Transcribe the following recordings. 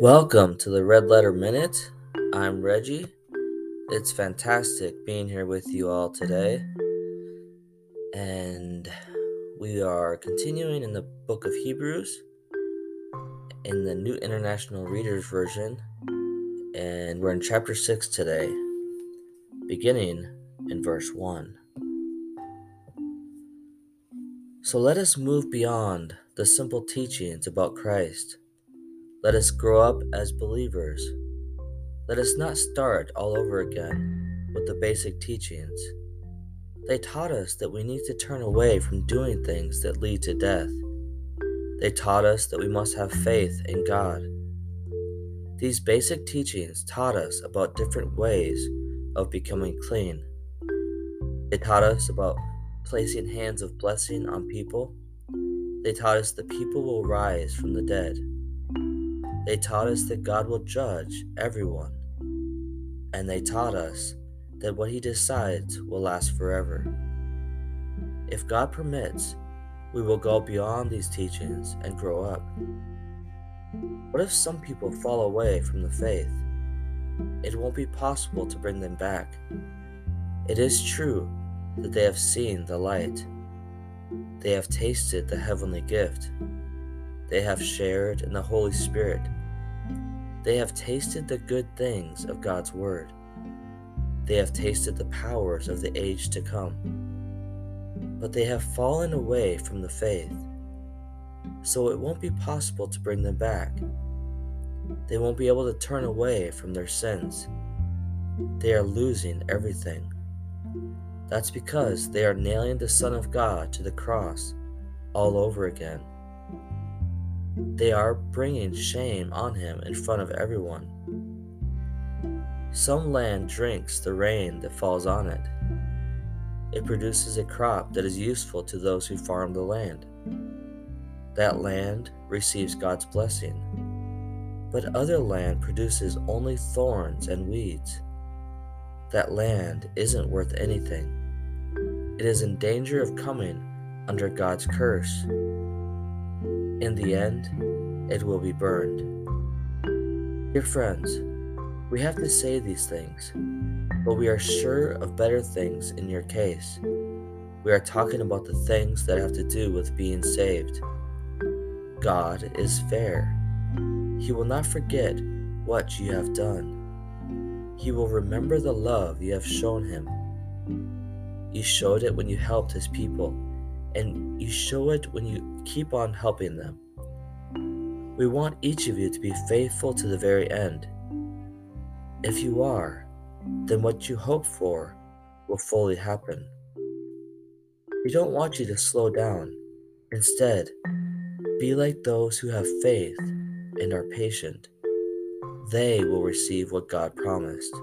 Welcome to the Red Letter Minute. I'm Reggie. It's fantastic being here with you all today. And we are continuing in the book of Hebrews in the New International Reader's Version. And we're in chapter 6 today, beginning in verse 1. So let us move beyond the simple teachings about Christ let us grow up as believers. Let us not start all over again with the basic teachings. They taught us that we need to turn away from doing things that lead to death. They taught us that we must have faith in God. These basic teachings taught us about different ways of becoming clean. They taught us about placing hands of blessing on people. They taught us that people will rise from the dead. They taught us that God will judge everyone, and they taught us that what He decides will last forever. If God permits, we will go beyond these teachings and grow up. What if some people fall away from the faith? It won't be possible to bring them back. It is true that they have seen the light. They have tasted the heavenly gift. They have shared in the Holy Spirit they have tasted the good things of God's Word. They have tasted the powers of the age to come. But they have fallen away from the faith, so it won't be possible to bring them back. They won't be able to turn away from their sins. They are losing everything. That's because they are nailing the Son of God to the cross all over again. They are bringing shame on him in front of everyone. Some land drinks the rain that falls on it. It produces a crop that is useful to those who farm the land. That land receives God's blessing. But other land produces only thorns and weeds. That land isn't worth anything. It is in danger of coming under God's curse. In the end, it will be burned. Dear friends, we have to say these things, but we are sure of better things in your case. We are talking about the things that have to do with being saved. God is fair. He will not forget what you have done. He will remember the love you have shown him. You showed it when you helped his people and you show it when you keep on helping them. We want each of you to be faithful to the very end. If you are, then what you hope for will fully happen. We don't want you to slow down. Instead, be like those who have faith and are patient. They will receive what God promised.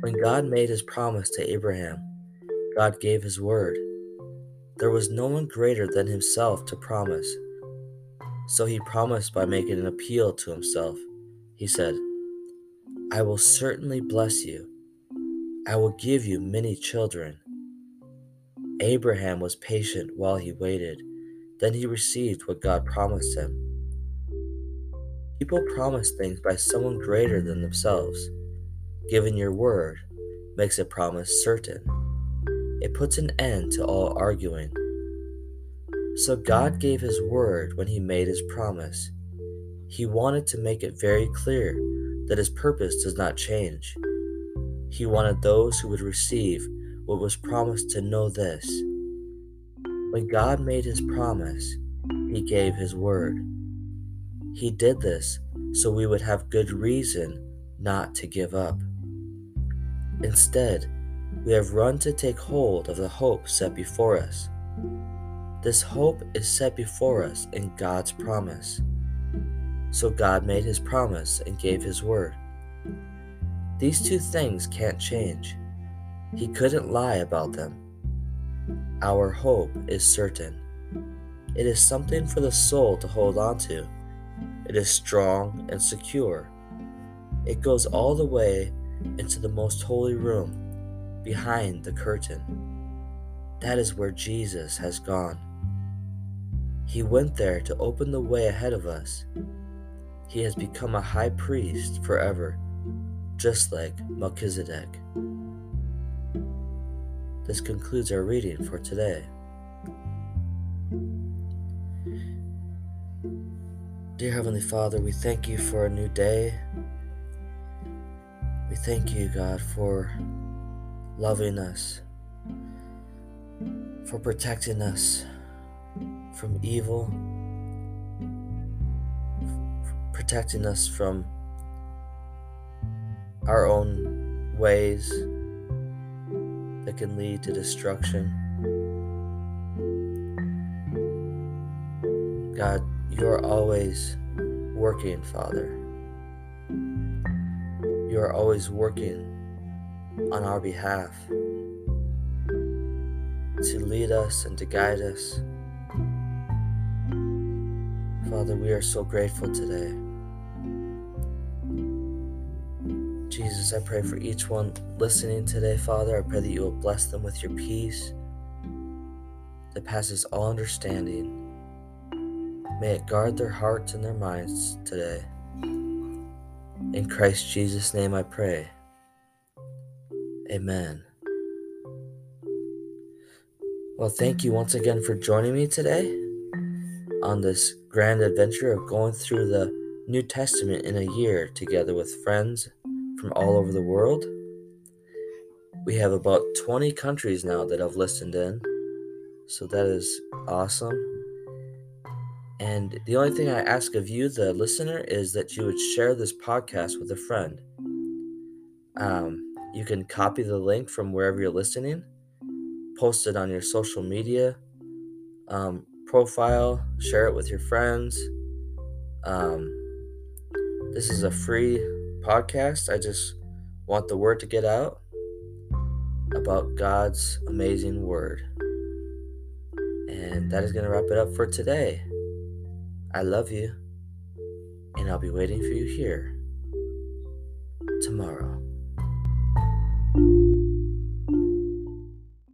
When God made his promise to Abraham, God gave his word. There was no one greater than himself to promise. So he promised by making an appeal to himself. He said, I will certainly bless you. I will give you many children. Abraham was patient while he waited. Then he received what God promised him. People promise things by someone greater than themselves. Giving your word makes a promise certain. It puts an end to all arguing. So God gave His word when He made His promise. He wanted to make it very clear that His purpose does not change. He wanted those who would receive what was promised to know this. When God made His promise, He gave His word. He did this so we would have good reason not to give up. Instead, we have run to take hold of the hope set before us. This hope is set before us in God's promise. So God made his promise and gave his word. These two things can't change. He couldn't lie about them. Our hope is certain. It is something for the soul to hold on to. It is strong and secure. It goes all the way into the most holy room behind the curtain. That is where Jesus has gone. He went there to open the way ahead of us. He has become a high priest forever, just like Melchizedek. This concludes our reading for today. Dear Heavenly Father, we thank you for a new day. We thank you, God, for loving us, for protecting us from evil, protecting us from our own ways that can lead to destruction. God, you're always working, Father. You are always working on our behalf to lead us and to guide us. Father, we are so grateful today. Jesus, I pray for each one listening today, Father. I pray that you will bless them with your peace that passes all understanding. May it guard their hearts and their minds today. In Christ Jesus' name I pray. Amen. Well, thank you once again for joining me today on this grand adventure of going through the New Testament in a year together with friends from all over the world. We have about 20 countries now that have listened in, so that is awesome. And the only thing I ask of you, the listener, is that you would share this podcast with a friend. Um, you can copy the link from wherever you're listening, post it on your social media um, profile, share it with your friends. Um, this is a free podcast. I just want the word to get out about God's amazing word. And that is going to wrap it up for today. I love you, and I'll be waiting for you here tomorrow.